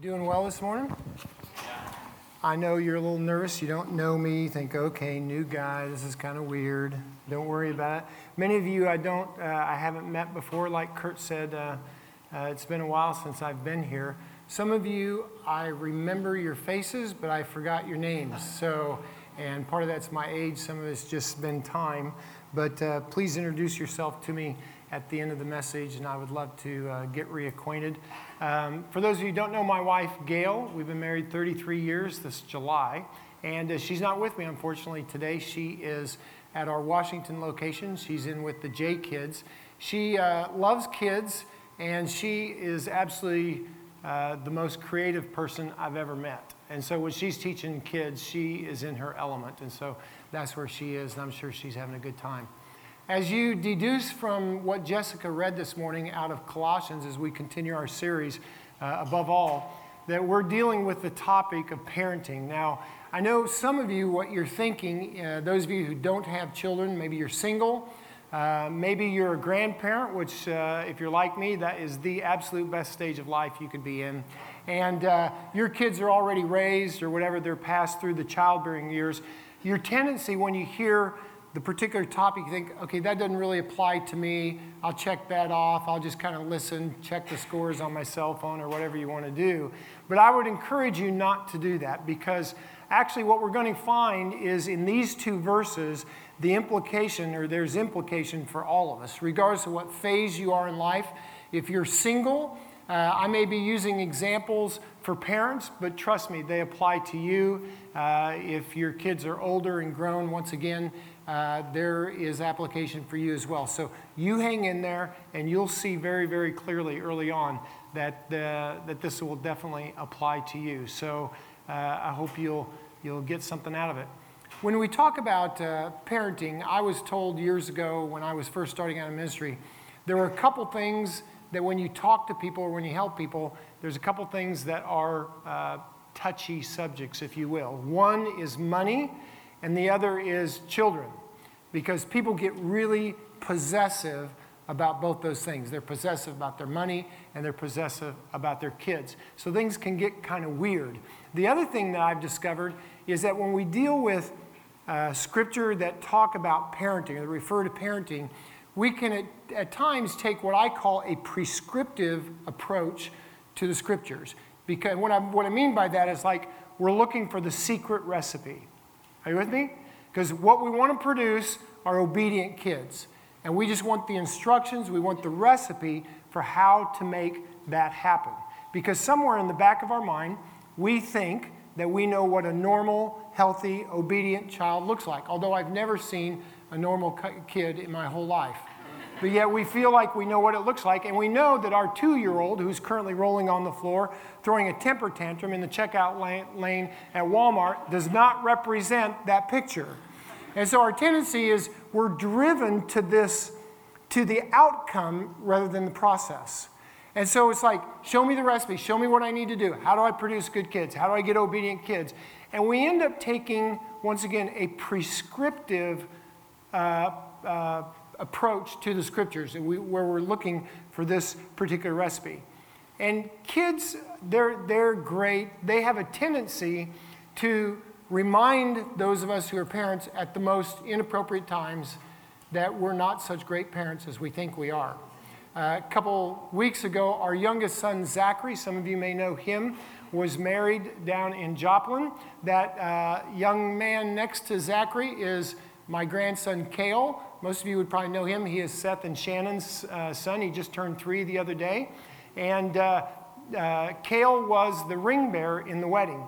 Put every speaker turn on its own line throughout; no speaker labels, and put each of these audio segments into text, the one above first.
You doing well this morning? I know you're a little nervous. You don't know me. You think, okay, new guy. This is kind of weird. Don't worry about it. Many of you I don't, uh, I haven't met before. Like Kurt said, uh, uh, it's been a while since I've been here. Some of you, I remember your faces, but I forgot your names. So, and part of that's my age. Some of it's just been time. But uh, please introduce yourself to me at the end of the message, and I would love to uh, get reacquainted. Um, for those of you who don't know my wife, Gail, we've been married 33 years this July, and uh, she's not with me, unfortunately, today. She is at our Washington location. She's in with the J Kids. She uh, loves kids, and she is absolutely uh, the most creative person I've ever met. And so when she's teaching kids, she is in her element. And so that's where she is, and I'm sure she's having a good time. As you deduce from what Jessica read this morning out of Colossians as we continue our series, uh, above all, that we're dealing with the topic of parenting. Now, I know some of you, what you're thinking, uh, those of you who don't have children, maybe you're single, uh, maybe you're a grandparent, which, uh, if you're like me, that is the absolute best stage of life you could be in. And uh, your kids are already raised or whatever, they're passed through the childbearing years. Your tendency when you hear the particular topic, you think, okay, that doesn't really apply to me. I'll check that off. I'll just kind of listen, check the scores on my cell phone or whatever you want to do. But I would encourage you not to do that because actually, what we're going to find is in these two verses, the implication, or there's implication for all of us, regardless of what phase you are in life. If you're single, uh, I may be using examples for parents, but trust me, they apply to you. Uh, if your kids are older and grown, once again, uh, there is application for you as well. So you hang in there, and you'll see very, very clearly early on that, that this will definitely apply to you. So uh, I hope you'll, you'll get something out of it. When we talk about uh, parenting, I was told years ago when I was first starting out in ministry, there were a couple things that when you talk to people or when you help people, there's a couple things that are uh, touchy subjects, if you will. One is money, and the other is children because people get really possessive about both those things. They're possessive about their money and they're possessive about their kids. So things can get kind of weird. The other thing that I've discovered is that when we deal with uh, scripture that talk about parenting or refer to parenting, we can at, at times take what I call a prescriptive approach to the scriptures. Because what I, what I mean by that is like we're looking for the secret recipe. Are you with me? Because what we want to produce are obedient kids. And we just want the instructions, we want the recipe for how to make that happen. Because somewhere in the back of our mind, we think that we know what a normal, healthy, obedient child looks like. Although I've never seen a normal kid in my whole life. But yet we feel like we know what it looks like, and we know that our two year old, who's currently rolling on the floor, throwing a temper tantrum in the checkout lane at Walmart, does not represent that picture. And so our tendency is we're driven to this, to the outcome rather than the process. And so it's like, show me the recipe, show me what I need to do. How do I produce good kids? How do I get obedient kids? And we end up taking, once again, a prescriptive uh, uh, approach to the scriptures and we, where we're looking for this particular recipe. And kids, they're, they're great. They have a tendency to remind those of us who are parents at the most inappropriate times that we're not such great parents as we think we are. Uh, a couple weeks ago, our youngest son, Zachary, some of you may know him, was married down in Joplin. That uh, young man next to Zachary is my grandson, Kale. Most of you would probably know him. He is Seth and Shannon's uh, son. He just turned three the other day. And uh, uh, Kale was the ring bearer in the wedding.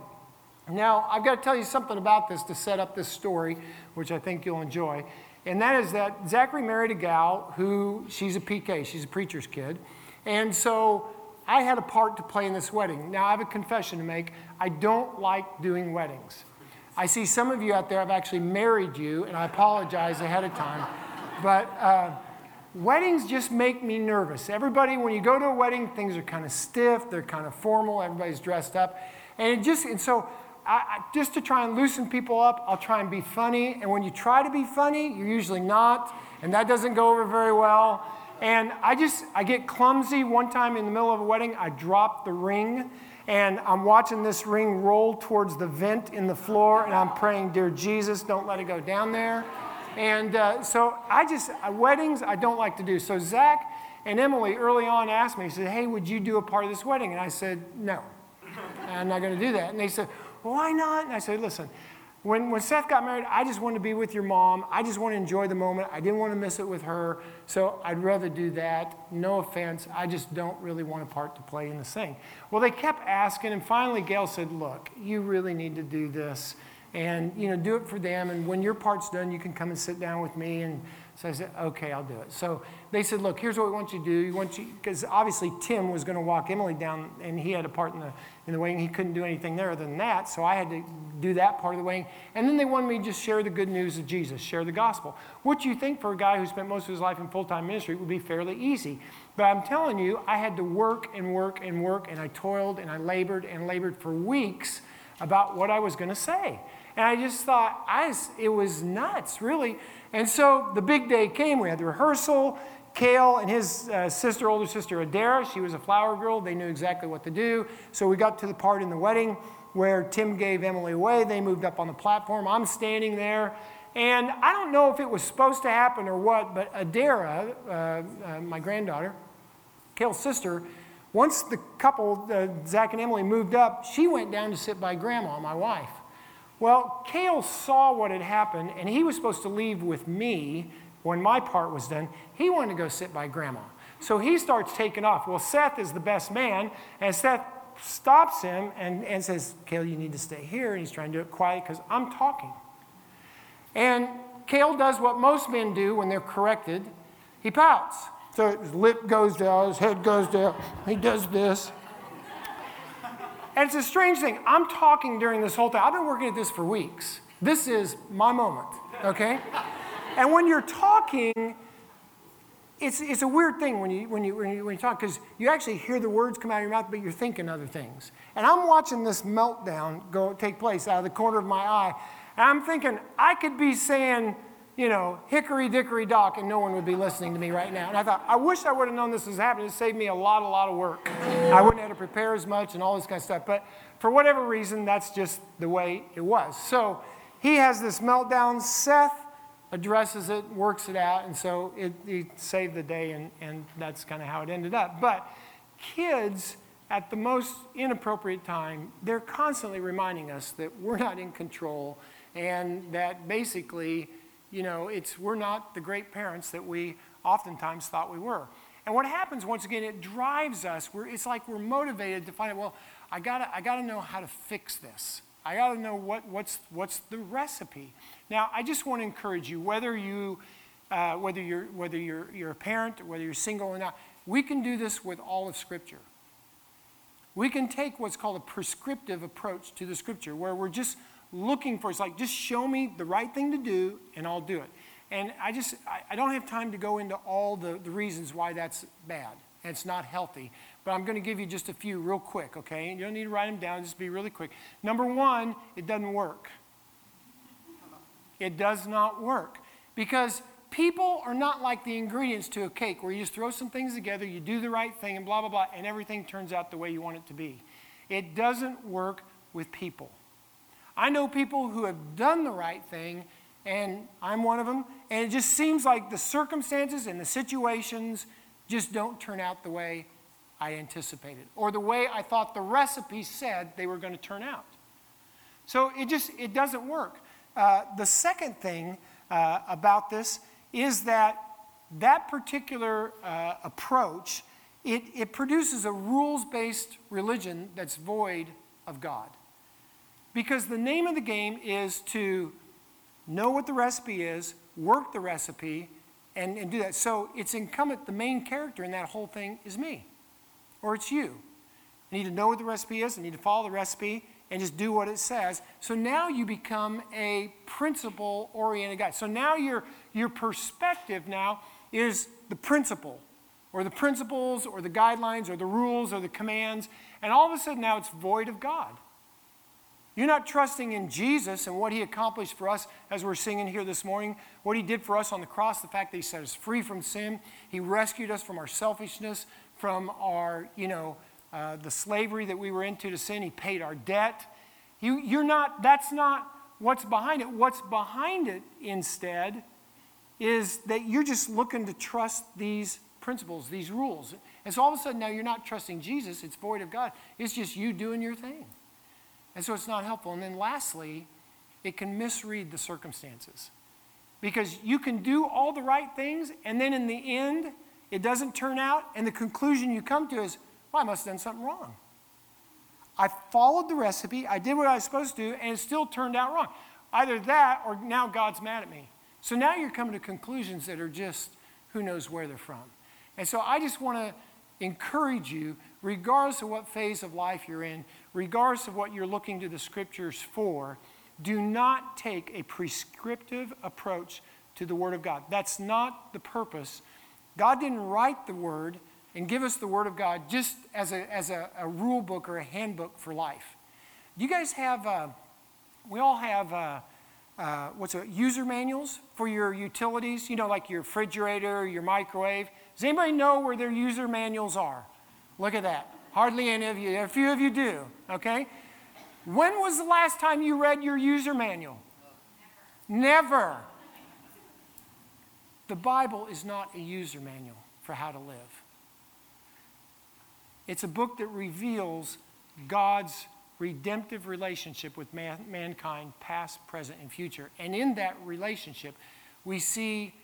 Now, I've got to tell you something about this to set up this story, which I think you'll enjoy. And that is that Zachary married a gal who, she's a PK, she's a preacher's kid. And so I had a part to play in this wedding. Now, I have a confession to make. I don't like doing weddings. I see some of you out there, I've actually married you, and I apologize ahead of time. But uh, weddings just make me nervous. Everybody, when you go to a wedding, things are kind of stiff, they're kind of formal, everybody's dressed up. And it just, and so I, I, just to try and loosen people up, I'll try and be funny. And when you try to be funny, you're usually not, and that doesn't go over very well. And I just, I get clumsy. One time in the middle of a wedding, I dropped the ring and I'm watching this ring roll towards the vent in the floor, and I'm praying, Dear Jesus, don't let it go down there. And uh, so I just, uh, weddings, I don't like to do. So Zach and Emily early on asked me, he said, Hey, would you do a part of this wedding? And I said, No, I'm not going to do that. And they said, Why not? And I said, Listen, when, when Seth got married, I just wanted to be with your mom. I just want to enjoy the moment. I didn't want to miss it with her. So I'd rather do that. No offense. I just don't really want a part to play in this thing. Well, they kept asking, and finally Gail said, Look, you really need to do this. And, you know, do it for them. And when your part's done, you can come and sit down with me and so I said, okay, I'll do it. So they said, look, here's what we want you to do. You want you, because obviously Tim was going to walk Emily down, and he had a part in the, in the wedding. He couldn't do anything there other than that, so I had to do that part of the wedding. And then they wanted me to just share the good news of Jesus, share the gospel. What you think for a guy who spent most of his life in full-time ministry would be fairly easy. But I'm telling you, I had to work and work and work, and I toiled and I labored and labored for weeks about what I was going to say. And I just thought, I, it was nuts, really. And so the big day came. We had the rehearsal. Kale and his uh, sister, older sister Adara, she was a flower girl. They knew exactly what to do. So we got to the part in the wedding where Tim gave Emily away. They moved up on the platform. I'm standing there. And I don't know if it was supposed to happen or what, but Adara, uh, uh, my granddaughter, Kale's sister, once the couple, uh, Zach and Emily, moved up, she went down to sit by grandma, my wife. Well, Kale saw what had happened, and he was supposed to leave with me when my part was done. He wanted to go sit by grandma. So he starts taking off. Well, Seth is the best man, and Seth stops him and, and says, Kale, you need to stay here. And he's trying to do it quiet because I'm talking. And Kale does what most men do when they're corrected he pouts. So his lip goes down, his head goes down, he does this. And it's a strange thing. I'm talking during this whole time. I've been working at this for weeks. This is my moment, okay? and when you're talking, it's, it's a weird thing when you, when you, when you, when you talk because you actually hear the words come out of your mouth, but you're thinking other things. And I'm watching this meltdown go take place out of the corner of my eye. And I'm thinking, I could be saying, you know, hickory dickory dock, and no one would be listening to me right now. And I thought, I wish I would have known this was happening. It saved me a lot, a lot of work. I wouldn't have had to prepare as much and all this kind of stuff. But for whatever reason, that's just the way it was. So he has this meltdown. Seth addresses it, works it out, and so it, saved the day, and, and that's kind of how it ended up. But kids, at the most inappropriate time, they're constantly reminding us that we're not in control and that basically you know, it's, we're not the great parents that we oftentimes thought we were. And what happens, once again, it drives us. We're, it's like we're motivated to find out, well, I gotta, I gotta know how to fix this. I gotta know what, what's, what's the recipe. Now, I just want to encourage you, whether, you, uh, whether, you're, whether you're, you're a parent, whether you're single or not, we can do this with all of Scripture. We can take what's called a prescriptive approach to the Scripture, where we're just looking for. It's like, just show me the right thing to do and I'll do it. And I just, I, don't have time to go into all the, the reasons why that's bad and it's not healthy. But I'm going to give you just a few real quick, okay? You don't need to write them down, just be really quick. Number one, it doesn't work. It does not work because people are not like the ingredients to a cake where you just throw some things together, you do the right thing, and blah, blah, blah, and everything turns out the way you want it to be. It doesn't work with people. I know people who have done the right thing, and I'm one of them, and it just seems like the circumstances and the situations just don't turn out the way I anticipated or the way I thought the recipe said they were going to turn out. So it just it doesn't work. Uh, the second thing uh, about this is that that particular uh, approach it, it produces a rules-based religion that's void of God. Because the name of the game is to know what the recipe is, work the recipe, and, and do that. So it's incumbent, the main character in that whole thing is me, or it's you. I need to know what the recipe is, I need to follow the recipe, and just do what it says. So now you become a principle oriented guy. So now your, your perspective now is the principle, or the principles, or the guidelines, or the rules, or the commands, and all of a sudden now it's void of God. You're not trusting in Jesus and what he accomplished for us as we're singing here this morning, what he did for us on the cross, the fact that he set us free from sin. He rescued us from our selfishness, from our, you know, uh, the slavery that we were into to sin. He paid our debt. You, you're not, that's not what's behind it. What's behind it instead is that you're just looking to trust these principles, these rules. And so all of a sudden now you're not trusting Jesus, it's void of God. It's just you doing your thing. And so it's not helpful. And then lastly, it can misread the circumstances. Because you can do all the right things, and then in the end, it doesn't turn out, and the conclusion you come to is, well, I must have done something wrong. I followed the recipe, I did what I was supposed to do, and it still turned out wrong. Either that, or now God's mad at me. So now you're coming to conclusions that are just who knows where they're from. And so I just want to encourage you, regardless of what phase of life you're in, regardless of what you're looking to the scriptures for, do not take a prescriptive approach to the Word of God. That's not the purpose. God didn't write the Word and give us the Word of God just as a, as a, a rule book or a handbook for life. You guys have, uh, we all have, uh, uh, what's it, user manuals for your utilities, you know, like your refrigerator, your microwave. Does anybody know where their user manuals are? Look at that. Hardly any of you. A few of you do, okay? When was the last time you read your user manual? Never. Never. The Bible is not a user manual for how to live. It's a book that reveals God's redemptive relationship with man, mankind, past, present, and future. And in that relationship, we see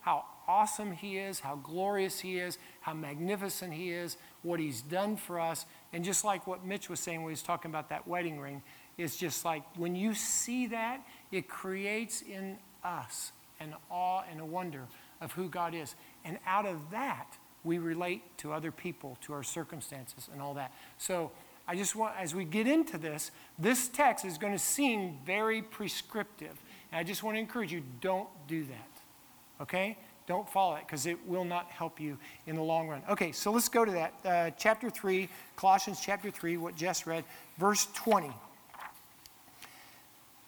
how awesome He is, how glorious He is, how magnificent He is, what He's done for us. And just like what Mitch was saying when he was talking about that wedding ring, it's just like when you see that, it creates in us an awe and a wonder of who God is. And out of that, we relate to other people, to our circumstances, and all that. So I just want, as we get into this, this text is going to seem very prescriptive. And I just want to encourage you don't do that. Okay? Don't follow it because it will not help you in the long run. Okay, so let's go to that. Uh, chapter 3, Colossians chapter 3, what Jess read, verse 20.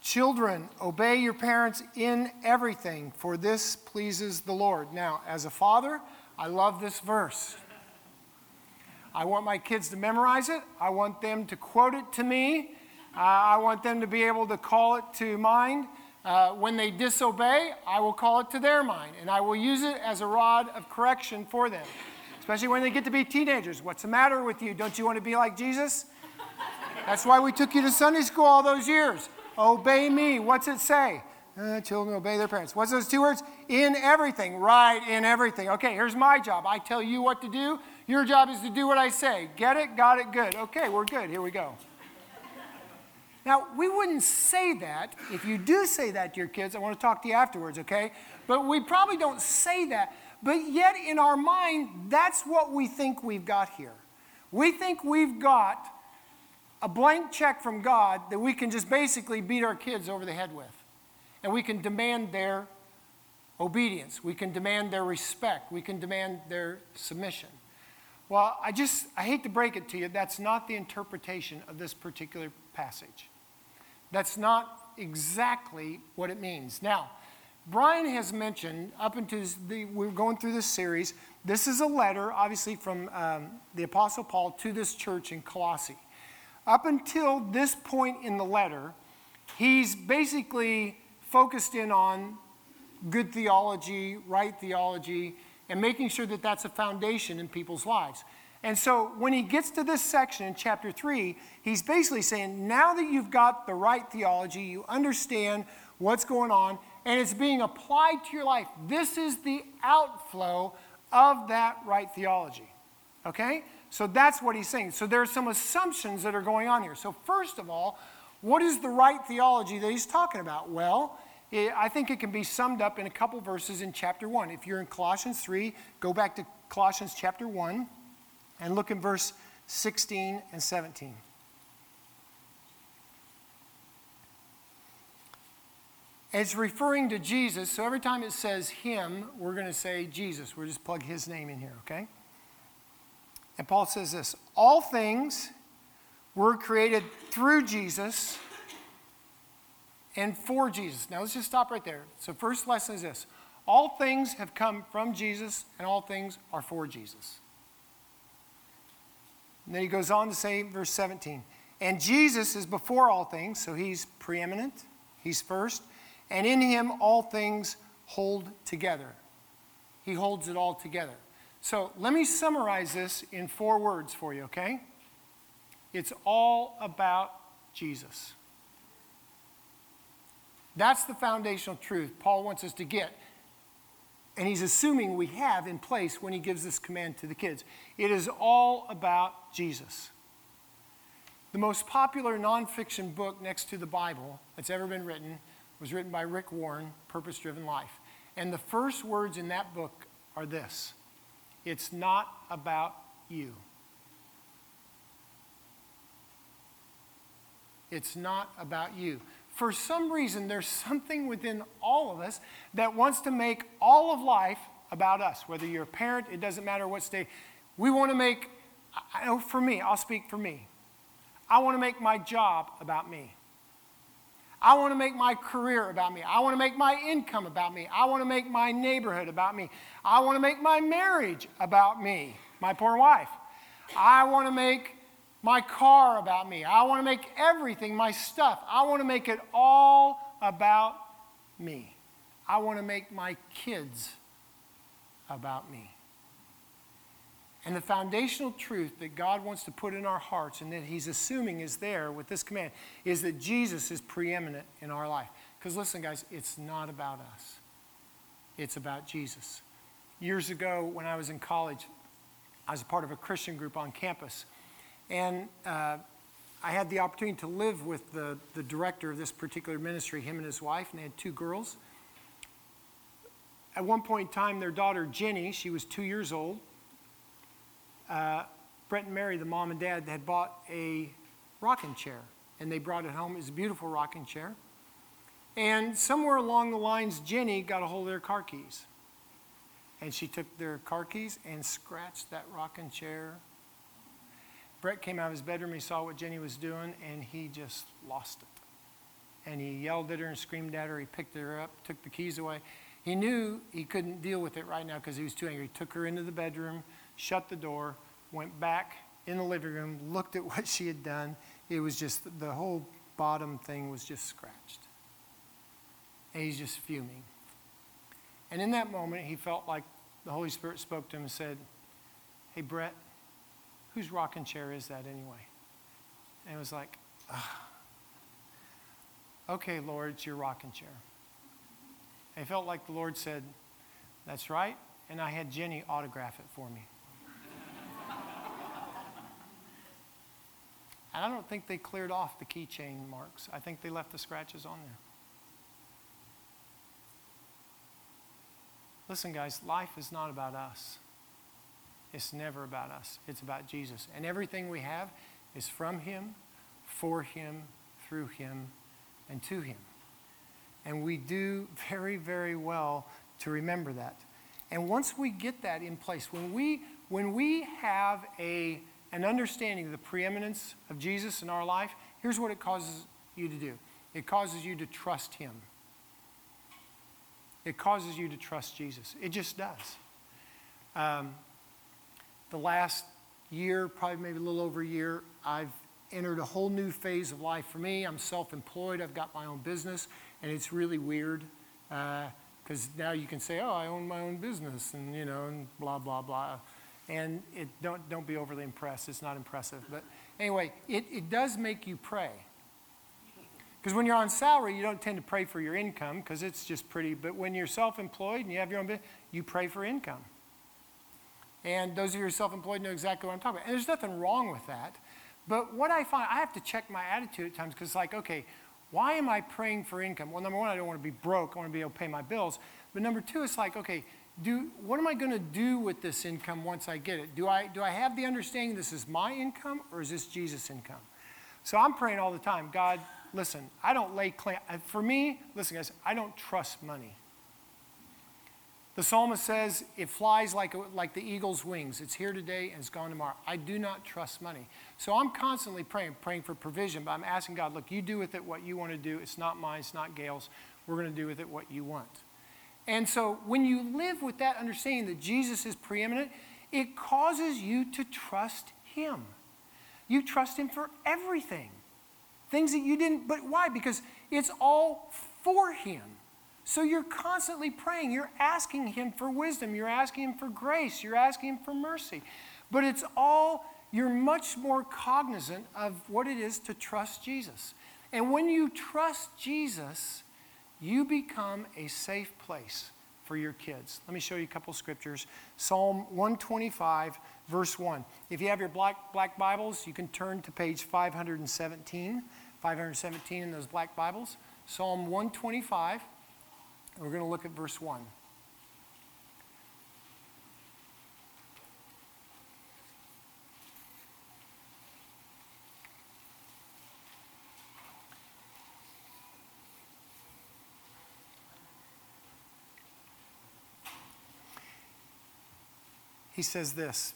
Children, obey your parents in everything, for this pleases the Lord. Now, as a father, I love this verse. I want my kids to memorize it. I want them to quote it to me. Uh, I want them to be able to call it to mind. Uh, when they disobey, I will call it to their mind, and I will use it as a rod of correction for them, especially when they get to be teenagers. What's the matter with you? Don't you want to be like Jesus? That's why we took you to Sunday school all those years. Obey me. What's it say? Uh, children obey their parents. What's those two words? In everything. Right, in everything. Okay, here's my job. I tell you what to do. Your job is to do what I say. Get it? Got it? Good. Okay, we're good. Here we go. Now, we wouldn't say that. If you do say that to your kids, I want to talk to you afterwards, okay? But we probably don't say that. But yet, in our mind, that's what we think we've got here. We think we've got a blank check from God that we can just basically beat our kids over the head with. And we can demand their obedience. We can demand their respect. We can demand their submission. Well, I just, I hate to break it to you, that's not the interpretation of this particular passage. That's not exactly what it means. Now, Brian has mentioned up until the, we're going through this series, this is a letter, obviously, from um, the Apostle Paul to this church in Colossae. Up until this point in the letter, he's basically focused in on good theology, right theology, and making sure that that's a foundation in people's lives. And so when he gets to this section in chapter 3, he's basically saying, now that you've got the right theology, you understand what's going on, and it's being applied to your life, this is the outflow of that right theology. Okay? So that's what he's saying. So there are some assumptions that are going on here. So, first of all, what is the right theology that he's talking about? Well, I think it can be summed up in a couple verses in chapter 1. If you're in Colossians 3, go back to Colossians chapter 1 and look in verse 16 and 17. It's referring to Jesus, so every time it says him, we're going to say Jesus. We'll just plug his name in here, okay? And Paul says this All things We're created through Jesus and for Jesus. Now let's just stop right there. So, first lesson is this all things have come from Jesus, and all things are for Jesus. And then he goes on to say, verse 17, and Jesus is before all things, so he's preeminent, he's first, and in him all things hold together. He holds it all together. So let me summarize this in four words for you, okay? It's all about Jesus. That's the foundational truth Paul wants us to get. And he's assuming we have in place when he gives this command to the kids. It is all about Jesus. The most popular nonfiction book next to the Bible that's ever been written was written by Rick Warren, Purpose Driven Life. And the first words in that book are this It's not about you. It's not about you for some reason, there's something within all of us that wants to make all of life about us. Whether you're a parent, it doesn't matter what state. We want to make, I know for me, I'll speak for me. I want to make my job about me. I want to make my career about me. I want to make my income about me. I want to make my neighborhood about me. I want to make my marriage about me, my poor wife. I want to make my car about me. I want to make everything, my stuff, I want to make it all about me. I want to make my kids about me. And the foundational truth that God wants to put in our hearts and that He's assuming is there with this command is that Jesus is preeminent in our life. Because listen, guys, it's not about us, it's about Jesus. Years ago, when I was in college, I was a part of a Christian group on campus. And uh, I had the opportunity to live with the, the director of this particular ministry, him and his wife, and they had two girls. At one point in time, their daughter Jenny, she was two years old. Uh, Brett and Mary, the mom and dad, had bought a rocking chair, and they brought it home. It was a beautiful rocking chair. And somewhere along the lines, Jenny got a hold of their car keys. And she took their car keys and scratched that rocking chair Brett came out of his bedroom, he saw what Jenny was doing, and he just lost it. And he yelled at her and screamed at her. He picked her up, took the keys away. He knew he couldn't deal with it right now because he was too angry. He took her into the bedroom, shut the door, went back in the living room, looked at what she had done. It was just, the whole bottom thing was just scratched. And he's just fuming. And in that moment, he felt like the Holy Spirit spoke to him and said, Hey, Brett, whose rocking chair is that anyway? And it was like, Ugh. okay, Lord, it's your rocking chair. I felt like the Lord said, that's right. And I had Jenny autograph it for me. and I don't think they cleared off the keychain marks. I think they left the scratches on there. Listen, guys, life is not about us. It's never about us, it's about Jesus. And everything we have is from Him, for Him, through Him, and to Him. And we do very, very well to remember that. And once we get that in place, when we, when we have a, an understanding of the preeminence of Jesus in our life, here's what it causes you to do it causes you to trust Him. It causes you to trust Jesus. It just does. Um, the last year, probably maybe a little over a year, I've entered a whole new phase of life for me. I'm self employed, I've got my own business, and it's really weird because uh, now you can say, oh, I own my own business, and you know, and blah, blah, blah. And it, don't, don't be overly impressed, it's not impressive. But anyway, it, it does make you pray. Because when you're on salary, you don't tend to pray for your income because it's just pretty. But when you're self employed and you have your own business, you pray for income. And those of you who are self employed know exactly what I'm talking about. And there's nothing wrong with that. But what I find, I have to check my attitude at times because it's like, okay, why am I praying for income? Well, number one, I don't want to be broke. I want to be able to pay my bills. But number two, it's like, okay, do, what am I going to do with this income once I get it? Do I, do I have the understanding this is my income or is this Jesus' income? So I'm praying all the time God, listen, I don't lay claim. Uh, for me, listen, guys, I don't trust money. The psalmist says, It flies like, like the eagle's wings. It's here today and it's gone tomorrow. I do not trust money. So I'm constantly praying, praying for provision, but I'm asking God, look, you do with it what you want to do. It's not mine, it's not Gail's. We're going to do with it what you want. And so when you live with that understanding that Jesus is preeminent, it causes you to trust Him. You trust Him for everything. Things that you didn't, but why? Because it's all for Him. So you're constantly praying. You're asking Him for wisdom. You're asking Him for grace. You're asking Him for mercy. But it's all, you're much more cognizant of what it is to trust Jesus. And when you trust Jesus, you become a safe place for your kids. Let me show you a couple scriptures. Psalm 125, verse 1. If you have your black, black Bibles, you can turn to page 517. 517 in those black Bibles. Psalm 125. We're going to look at verse 1. He says this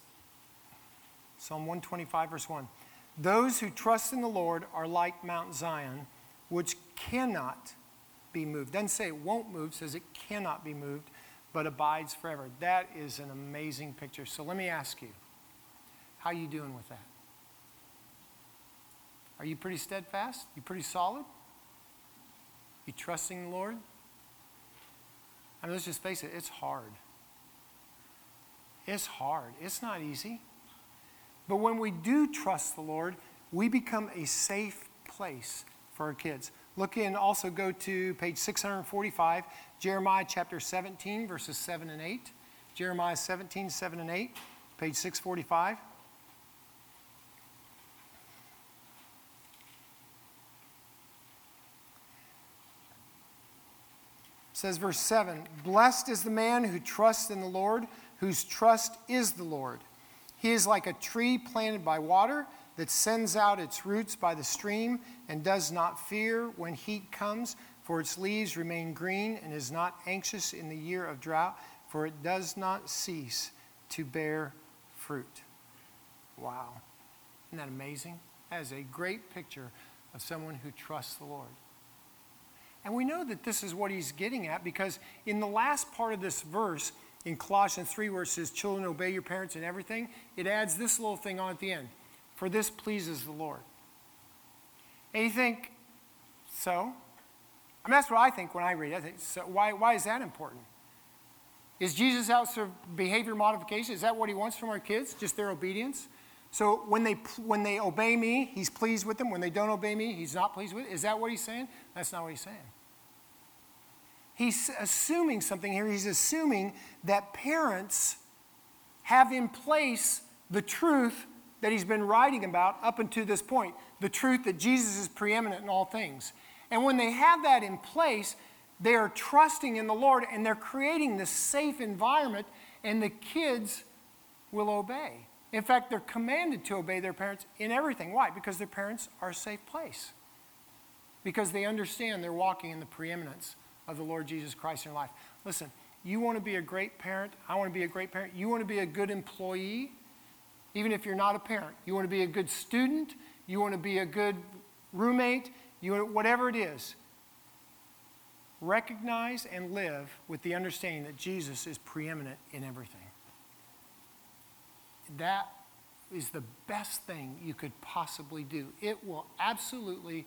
Psalm 125, verse 1. Those who trust in the Lord are like Mount Zion, which cannot be moved. Doesn't say it won't move, says it cannot be moved, but abides forever. That is an amazing picture. So let me ask you, how are you doing with that? Are you pretty steadfast? You pretty solid? You trusting the Lord? I mean, let's just face it, it's hard. It's hard. It's not easy. But when we do trust the Lord, we become a safe place for our kids. Look in, also go to page 645, Jeremiah chapter 17, verses 7 and 8. Jeremiah 17, 7 and 8, page 645. says verse 7 Blessed is the man who trusts in the Lord, whose trust is the Lord. He is like a tree planted by water that sends out its roots by the stream and does not fear when heat comes, for its leaves remain green and is not anxious in the year of drought, for it does not cease to bear fruit. Wow. Isn't that amazing? That is a great picture of someone who trusts the Lord. And we know that this is what he's getting at because in the last part of this verse, in Colossians 3, where it says, Children, obey your parents and everything, it adds this little thing on at the end For this pleases the Lord. And you think, so? I mean, that's what I think when I read it. I think, so why, why is that important? Is Jesus out for behavior modification? Is that what he wants from our kids? Just their obedience? So when they, when they obey me, he's pleased with them. When they don't obey me, he's not pleased with. Them. Is that what he's saying? That's not what he's saying. He's assuming something here. He's assuming that parents have in place the truth that he's been writing about up until this point the truth that Jesus is preeminent in all things. And when they have that in place, they are trusting in the Lord and they're creating this safe environment, and the kids will obey. In fact, they're commanded to obey their parents in everything. Why? Because their parents are a safe place. Because they understand they're walking in the preeminence of the Lord Jesus Christ in your life. Listen, you want to be a great parent. I want to be a great parent. You want to be a good employee, even if you're not a parent. You want to be a good student. You want to be a good roommate. You whatever it is. Recognize and live with the understanding that Jesus is preeminent in everything that is the best thing you could possibly do. It will absolutely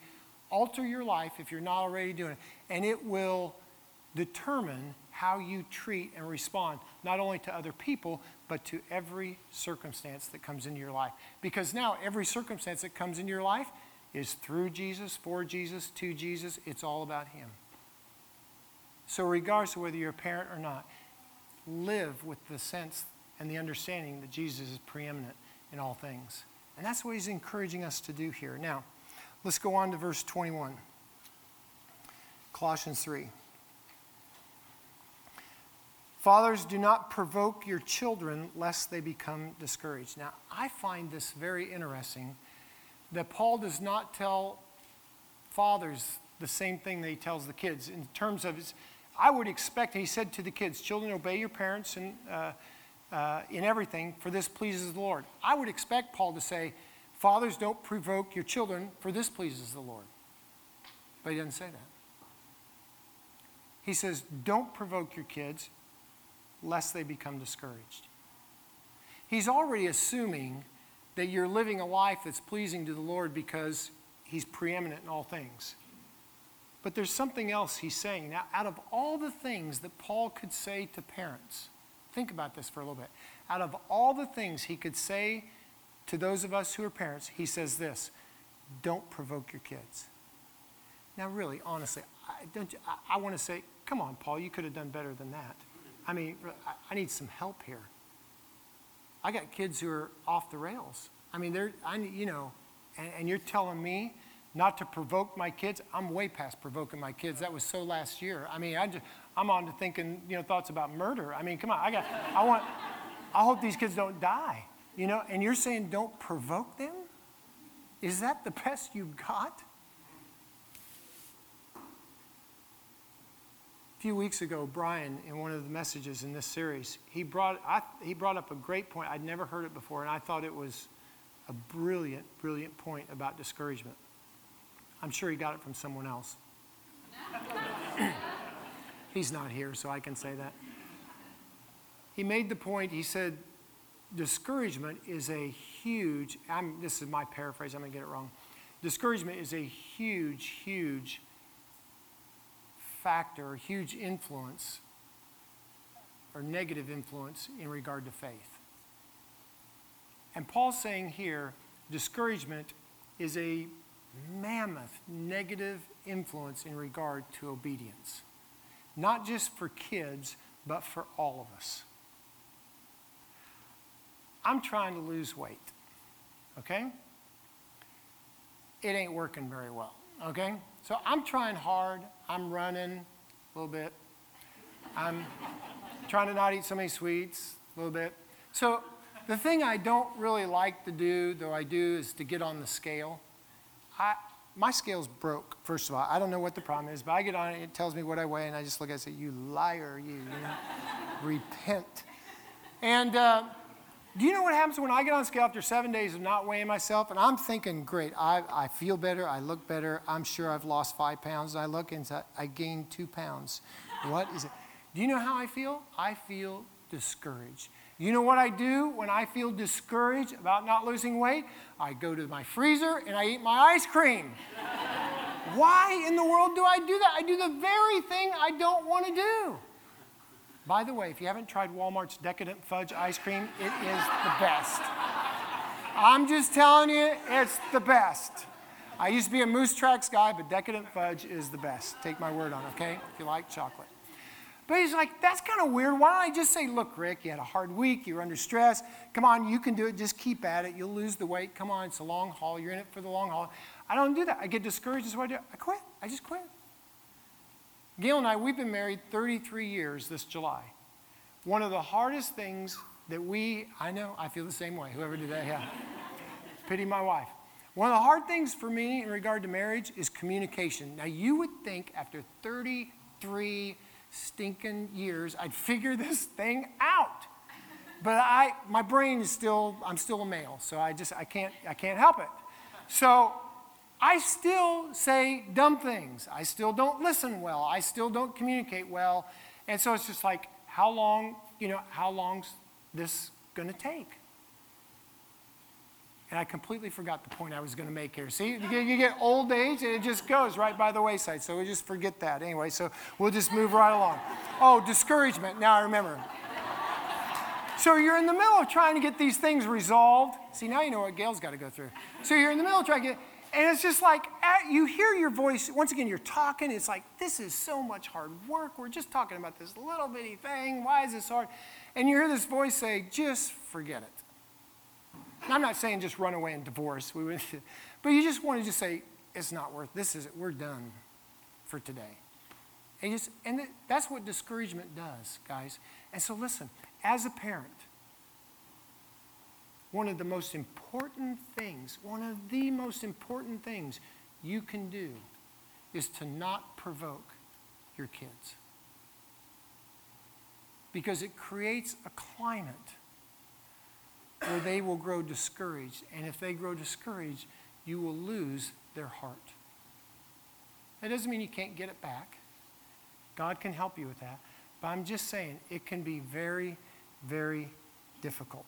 alter your life if you're not already doing it, and it will determine how you treat and respond, not only to other people, but to every circumstance that comes into your life. Because now, every circumstance that comes into your life is through Jesus, for Jesus, to Jesus. It's all about Him. So, regardless of whether you're a parent or not, live with the sense and the understanding that Jesus is preeminent in all things. And that's what he's encouraging us to do here. Now, let's go on to verse 21. Colossians 3. Fathers, do not provoke your children lest they become discouraged. Now, I find this very interesting that Paul does not tell fathers the same thing that he tells the kids in terms of his, I would expect, he said to the kids, children, obey your parents and, uh, uh, in everything, for this pleases the Lord. I would expect Paul to say, fathers, don't provoke your children, for this pleases the Lord. But he doesn't say that. He says, don't provoke your kids, lest they become discouraged. He's already assuming that you're living a life that's pleasing to the Lord because he's preeminent in all things. But there's something else he's saying. Now, out of all the things that Paul could say to parents, think about this for a little bit. Out of all the things he could say to those of us who are parents, he says this don't provoke your kids. Now, really, honestly, I, I, I want to say, come on, Paul, you could have done better than that. I mean, I, need some help here. I got kids who are off the rails. I mean, they're, I, you know, and, and you're telling me not to provoke my kids. I'm way past provoking my kids. That was so last year. I mean, I just, I'm on to thinking, you know, thoughts about murder. I mean, come on, I got, I want, I hope these kids don't die, you know, and you're saying don't provoke them? Is that the best you've got? A few weeks ago, Brian, in one of the messages in this series, he brought, I, he brought up a great point. I'd never heard it before, and I thought it was a brilliant, brilliant point about discouragement. I'm sure he got it from someone else. He's not here, so I can say that. He made the point, he said, discouragement is a huge, I'm, this is my paraphrase, I'm going to get it wrong. Discouragement is a huge, huge factor, huge influence, or negative influence in regard to faith. And Paul's saying here, discouragement is a mammoth negative influence in regard to obedience. Not just for kids, but for all of us. I'm trying to lose weight, okay? It ain't working very well, okay? So I'm trying hard. I'm running a little bit. I'm trying to not eat so many sweets a little bit. So the thing I don't really like to do, though I do, is to get on the scale. I, my scale's broke, first of all. I don't know what the problem is, but I get on it, it tells me what I weigh, and I just look at it and say, You liar, you, you know? Repent. And uh, do you know what happens when I get on scale after seven days of not weighing myself? And I'm thinking, Great, I, I feel better, I look better, I'm sure I've lost five pounds. I look and I gained two pounds. What is it? Do you know how I feel? I feel discouraged. You know what I do when I feel discouraged about not losing weight? I go to my freezer and I eat my ice cream. Why in the world do I do that? I do the very thing I don't want to do. By the way, if you haven't tried Walmart's Decadent Fudge ice cream, it is the best. I'm just telling you, it's the best. I used to be a Moose Tracks guy, but Decadent Fudge is the best. Take my word on it, okay? If you like chocolate. But he's like, that's kind of weird. Why don't I just say, look, Rick, you had a hard week, you're under stress. Come on, you can do it. Just keep at it. You'll lose the weight. Come on, it's a long haul. You're in it for the long haul. I don't do that. I get discouraged. That's what I do. I quit. I just quit. Gail and I, we've been married 33 years this July. One of the hardest things that we, I know, I feel the same way. Whoever did that, yeah. Pity my wife. One of the hard things for me in regard to marriage is communication. Now, you would think after 33 stinking years, I'd figure this thing out. But I, my brain is still, I'm still a male, so I just, I can't, I can't help it. So I still say dumb things. I still don't listen well. I still don't communicate well. And so it's just like, how long, you know, how long's this going to take? And I completely forgot the point I was going to make here. See, you get, old age and it just goes right by the wayside. So we just forget that. Anyway, so we'll just move right along. Oh, discouragement. Now I remember. So you're in the middle of trying to get these things resolved. See, now you know what Gail's got to go through. So you're in the middle of trying to get, and it's just like you hear your voice. Once again, you're talking. It's like, this is so much hard work. We're just talking about this little bitty thing. Why is this hard? And you hear this voice say, just forget it. I'm not saying just run away and divorce, we would, but you just want to just say, it's not worth, this is it, we're done for today. And, just, and that's what discouragement does, guys. And so listen, as a parent, one of the most important things, one of the most important things you can do is to not provoke your kids. because it creates a climate where they will grow discouraged. And if they grow discouraged, you will lose their heart. That doesn't mean you can't get it back. God can help you with that. But I'm just saying, it can be very, very difficult.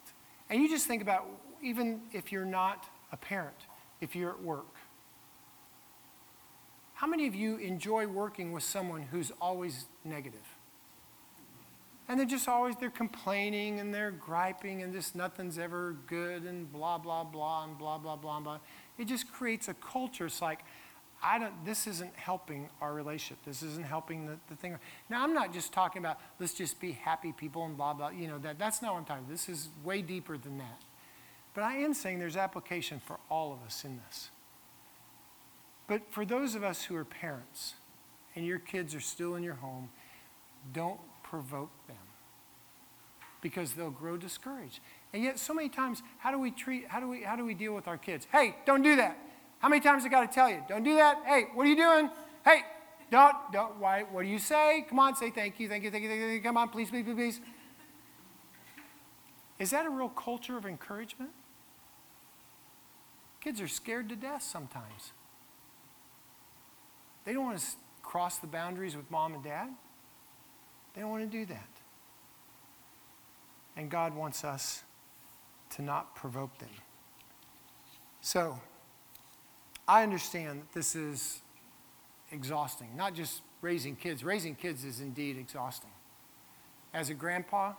And you just think about, even if you're not a parent, if you're at work, how many of you enjoy working with someone who's always negative? And they're just always, they're complaining and they're griping and just nothing's ever good and blah, blah, blah, and blah, blah, blah, blah. It just creates a culture. It's like, I don't, this isn't helping our relationship. This isn't helping the, the thing. Now, I'm not just talking about let's just be happy people and blah, blah, you know, that, that's not what I'm talking about. This is way deeper than that. But I am saying there's application for all of us in this. But for those of us who are parents and your kids are still in your home, don't provoke them because they'll grow discouraged. And yet, so many times, how do we treat, how do we, how do we deal with our kids? Hey, don't do that. How many times I got to tell you? Don't do that. Hey, what are you doing? Hey, don't, don't, why, what do you say? Come on, say thank you, thank you, thank you, thank you. Come on, please, please, please, please. Is that a real culture of encouragement? Kids are scared to death sometimes. They don't want to cross the boundaries with mom and dad. They don't want to do that. And God wants us to not provoke them. So, I understand that this is exhausting, not just raising kids. Raising kids is indeed exhausting. As a grandpa,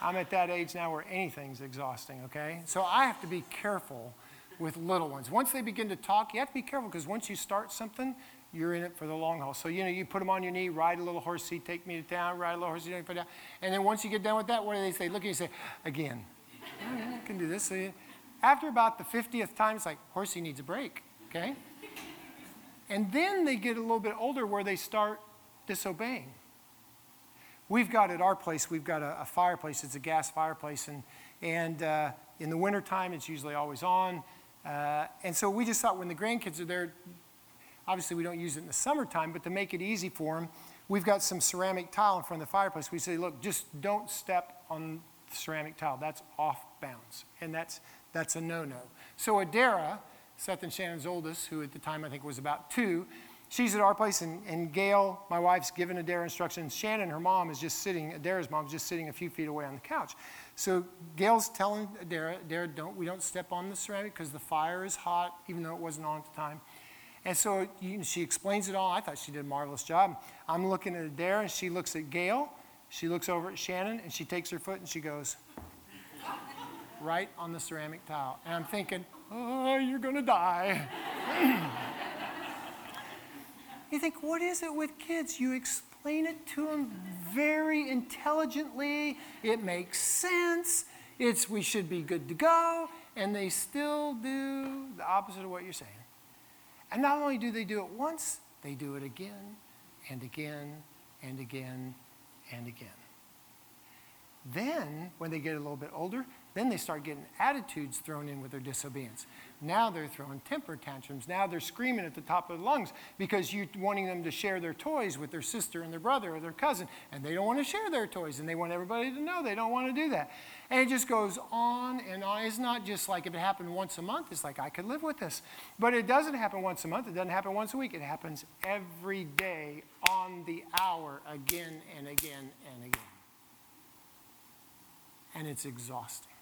I'm at that age now where anything's exhausting, okay? So I have to be careful with little ones. Once they begin to talk, you have to be careful because once you start something, you're in it for the long haul. So, you know, you put them on your knee, ride a little horsey, take me to town, ride a little horse horsey, take me down. And then once you get done with that, what do they say? Look at you and say, again. I can do this. After about the 50th time, it's like, horsey needs a break, okay? And then they get a little bit older where they start disobeying. We've got at our place, we've got a, a fireplace. It's a gas fireplace. And, and uh, in the wintertime, it's usually always on. Uh, and so we just thought when the grandkids are there, Obviously, we don't use it in the summertime, but to make it easy for them, we've got some ceramic tile in front of the fireplace. We say, look, just don't step on the ceramic tile. That's off bounds, and that's, that's a no no. So Adara, Seth and Shannon's oldest, who at the time I think was about two, she's at our place, and, and Gail, my wife's given Adara instructions. Shannon, her mom, is just sitting, Adara's mom is just sitting a few feet away on the couch. So Gail's telling Adara, Adara, don't, we don't step on the ceramic because the fire is hot, even though it wasn't on at the time. And so you, she explains it all. I thought she did a marvelous job. I'm looking at Adara, and she looks at Gail. She looks over at Shannon, and she takes her foot and she goes right on the ceramic tile. And I'm thinking, oh, you're going to die. you think, what is it with kids? You explain it to them very intelligently, it makes sense. It's we should be good to go, and they still do the opposite of what you're saying. And not only do they do it once, they do it again and again and again and again. Then, when they get a little bit older, then they start getting attitudes thrown in with their disobedience. Now they're throwing temper tantrums. Now they're screaming at the top of their lungs because you're wanting them to share their toys with their sister and their brother or their cousin, and they don't want to share their toys, and they want everybody to know they don't want to do that. And it just goes on and on. It's not just like if it happened once a month, it's like I could live with this. But it doesn't happen once a month, it doesn't happen once a week. It happens every day on the hour, again and again and again. And it's exhausting.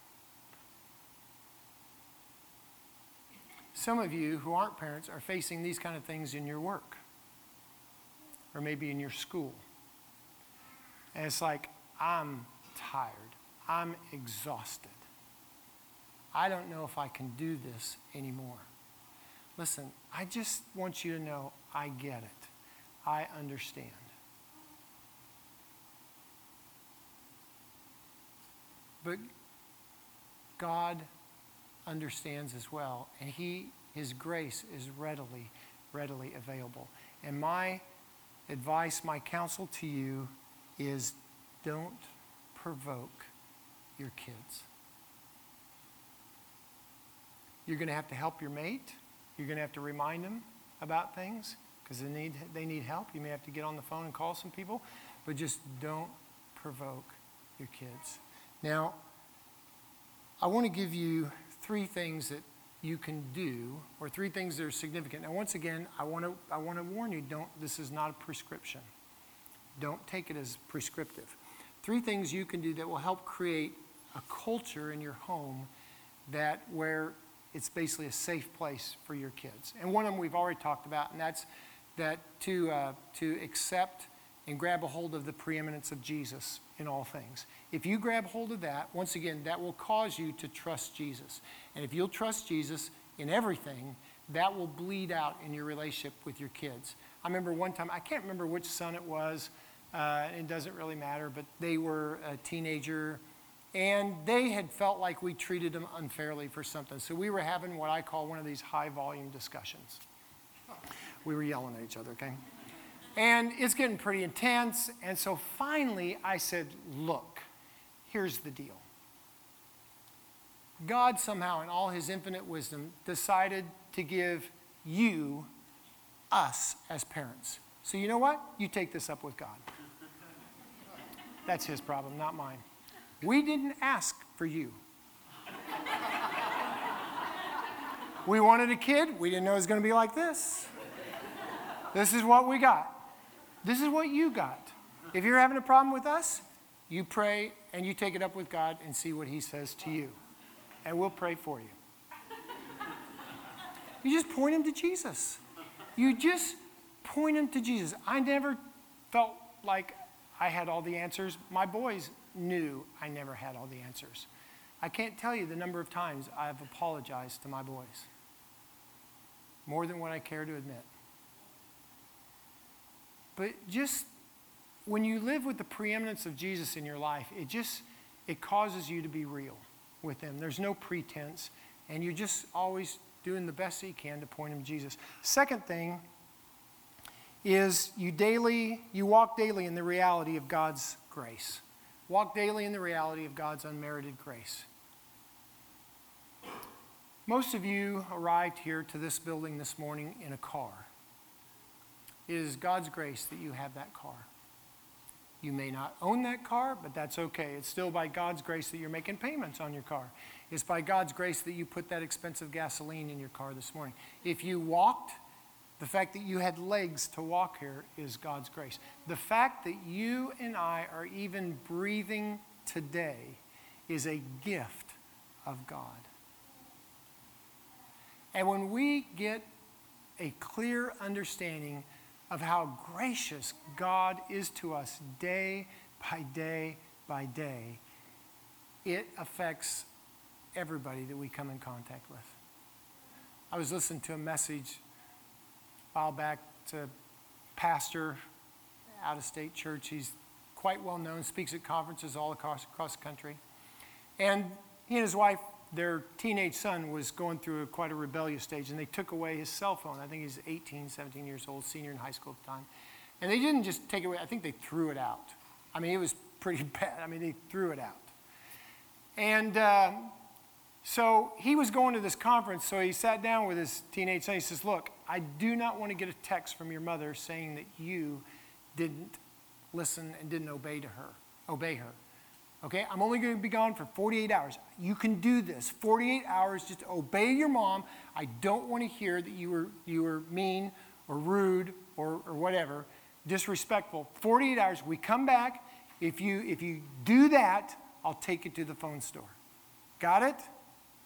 Some of you who aren't parents are facing these kind of things in your work or maybe in your school. And it's like, I'm tired. I'm exhausted. I don't know if I can do this anymore. Listen, I just want you to know I get it. I understand. But God understands as well. And he, his grace is readily, readily available. And my advice, my counsel to you is don't provoke your kids. You're going to have to help your mate. You're going to have to remind them about things because they need, they need help. You may have to get on the phone and call some people, but just don't provoke your kids. Now, I want to give you three things that you can do, or three things that are significant. Now, once again, I want to, I want to warn you don't, this is not a prescription. Don't take it as prescriptive. Three things you can do that will help create a culture in your home that where it's basically a safe place for your kids. And one of them we've already talked about, and that's that to, uh, to accept and grab a hold of the preeminence of Jesus in all things. If you grab hold of that, once again, that will cause you to trust Jesus. And if you'll trust Jesus in everything, that will bleed out in your relationship with your kids. I remember one time, I can't remember which son it was, uh, it doesn't really matter, but they were a teenager and they had felt like we treated them unfairly for something. So we were having what I call one of these high volume discussions. We were yelling at each other, okay? And it's getting pretty intense. And so finally, I said, Look, here's the deal. God somehow, in all his infinite wisdom, decided to give you, us as parents. So you know what? You take this up with God. That's his problem, not mine. We didn't ask for you. we wanted a kid. We didn't know it was going to be like this. This is what we got. This is what you got. If you're having a problem with us, you pray and you take it up with God and see what He says to you. And we'll pray for you. You just point Him to Jesus. You just point Him to Jesus. I never felt like I had all the answers. My boys knew I never had all the answers. I can't tell you the number of times I've apologized to my boys. More than what I care to admit. But just when you live with the preeminence of Jesus in your life, it just it causes you to be real with him. There's no pretense, and you're just always doing the best that you can to point him to Jesus. Second thing is you daily you walk daily in the reality of God's grace. Walk daily in the reality of God's unmerited grace. Most of you arrived here to this building this morning in a car. It is God's grace that you have that car. You may not own that car, but that's okay. It's still by God's grace that you're making payments on your car. It's by God's grace that you put that expensive gasoline in your car this morning. If you walked, the fact that you had legs to walk here is God's grace. The fact that you and I are even breathing today is a gift of God. And when we get a clear understanding of how gracious God is to us day by day by day, it affects everybody that we come in contact with. I was listening to a message a while back to pastor out of state church. He's quite well known, speaks at conferences all across, across the country. And he and his wife their teenage son was going through quite a rebellious stage, and they took away his cell phone. I think he's 18, 17 years old, senior in high school at the time. And they didn't just take it away, I think they threw it out. I mean, it was pretty bad. I mean, they threw it out. And uh, so he was going to this conference, so he sat down with his teenage son. He says, Look, I do not want to get a text from your mother saying that you didn't listen and didn't obey to her, obey her. Okay, I'm only going to be gone for 48 hours. You can do this. 48 hours, just obey your mom. I don't want to hear that you were, you were mean or rude or, or whatever, disrespectful. 48 hours, we come back. If you, if you do that, I'll take you to the phone store. Got it?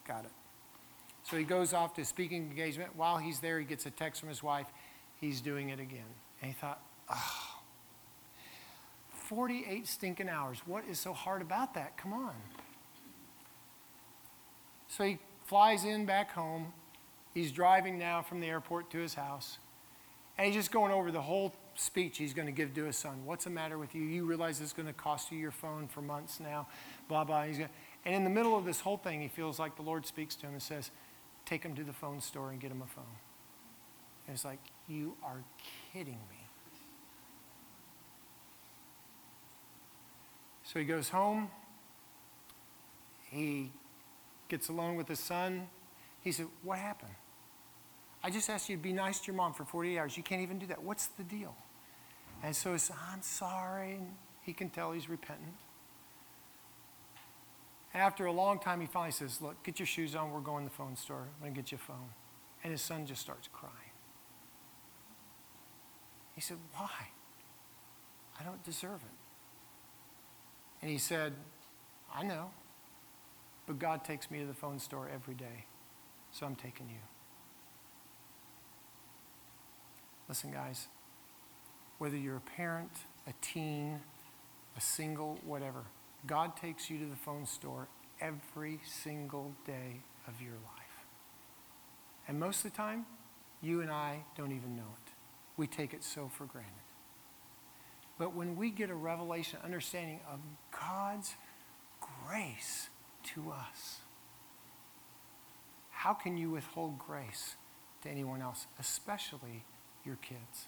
Got it. So he goes off to speaking engagement. While he's there, he gets a text from his wife. He's doing it again. And he thought, oh, 48 stinking hours. What is so hard about that? Come on. So he flies in back home. He's driving now from the airport to his house. And he's just going over the whole speech he's going to give to his son. What's the matter with you? You realize it's going to cost you your phone for months now, blah, blah. He's going and in the middle of this whole thing, he feels like the Lord speaks to him and says, Take him to the phone store and get him a phone. And it's like, You are kidding me. So he goes home. He gets alone with his son. He said, What happened? I just asked you to be nice to your mom for 48 hours. You can't even do that. What's the deal? And so he said, I'm sorry. He can tell he's repentant. After a long time, he finally says, Look, get your shoes on. We're going to the phone store. I'm going to get you a phone. And his son just starts crying. He said, Why? I don't deserve it. And he said, I know, but God takes me to the phone store every day, so I'm taking you. Listen, guys, whether you're a parent, a teen, a single, whatever, God takes you to the phone store every single day of your life. And most of the time, you and I don't even know it. We take it so for granted. But when we get a revelation, understanding of God's grace to us, how can you withhold grace to anyone else, especially your kids?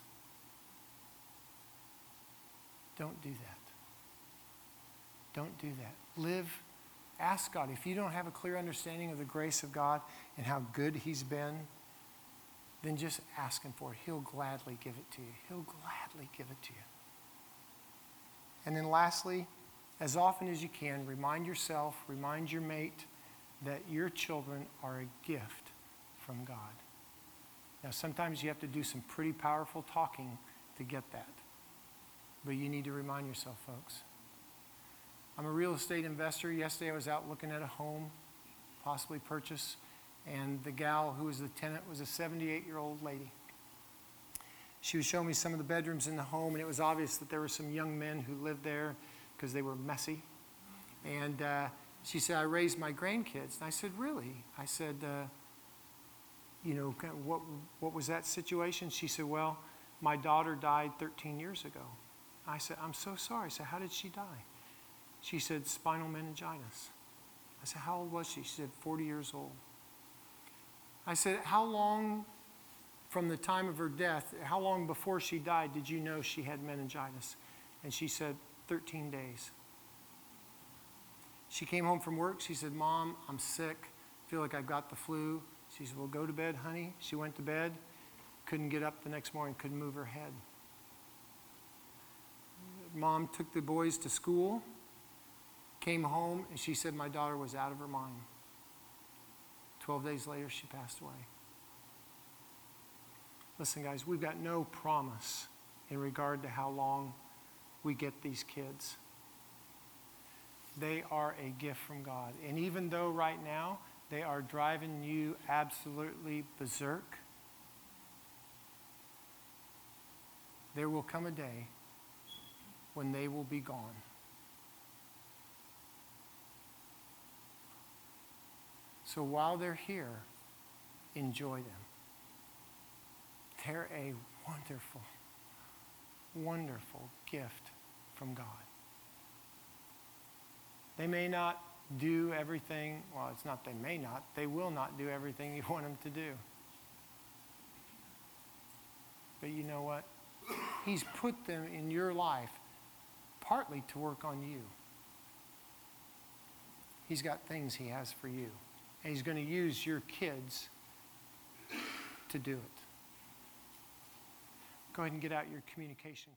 Don't do that. Don't do that. Live, ask God. If you don't have a clear understanding of the grace of God and how good He's been, then just ask Him for it. He'll gladly give it to you. He'll gladly give it to you. And then lastly, as often as you can, remind yourself, remind your mate that your children are a gift from God. Now, sometimes you have to do some pretty powerful talking to get that. But you need to remind yourself, folks. I'm a real estate investor. Yesterday I was out looking at a home, possibly purchase, and the gal who was the tenant was a 78 year old lady. She was showing me some of the bedrooms in the home, and it was obvious that there were some young men who lived there because they were messy. And uh, she said, I raised my grandkids. And I said, Really? I said, uh, You know, what, what was that situation? She said, Well, my daughter died 13 years ago. I said, I'm so sorry. I said, How did she die? She said, Spinal meningitis. I said, How old was she? She said, 40 years old. I said, How long from the time of her death, how long before she died did you know she had meningitis? And she said, 13 days. She came home from work. She said, Mom, I'm sick. I feel like I've got the flu. She said, Well, go to bed, honey. She went to bed. Couldn't get up the next morning, couldn't move her head. Mom took the boys to school, came home, and she said, My daughter was out of her mind. 12 days later, she passed away. Listen, guys, we've got no promise in regard to how long we get these kids. They are a gift from God. And even though right now they are driving you absolutely berserk, there will come a day when they will be gone. So while they're here, enjoy them. They're a wonderful, wonderful gift from God. They may not do everything, well, it's not they may not, they will not do everything you want them to do. But you know what? He's put them in your life partly to work on you. He's got things he has for you. And he's going to use your kids to do it. Go ahead and get out your communication.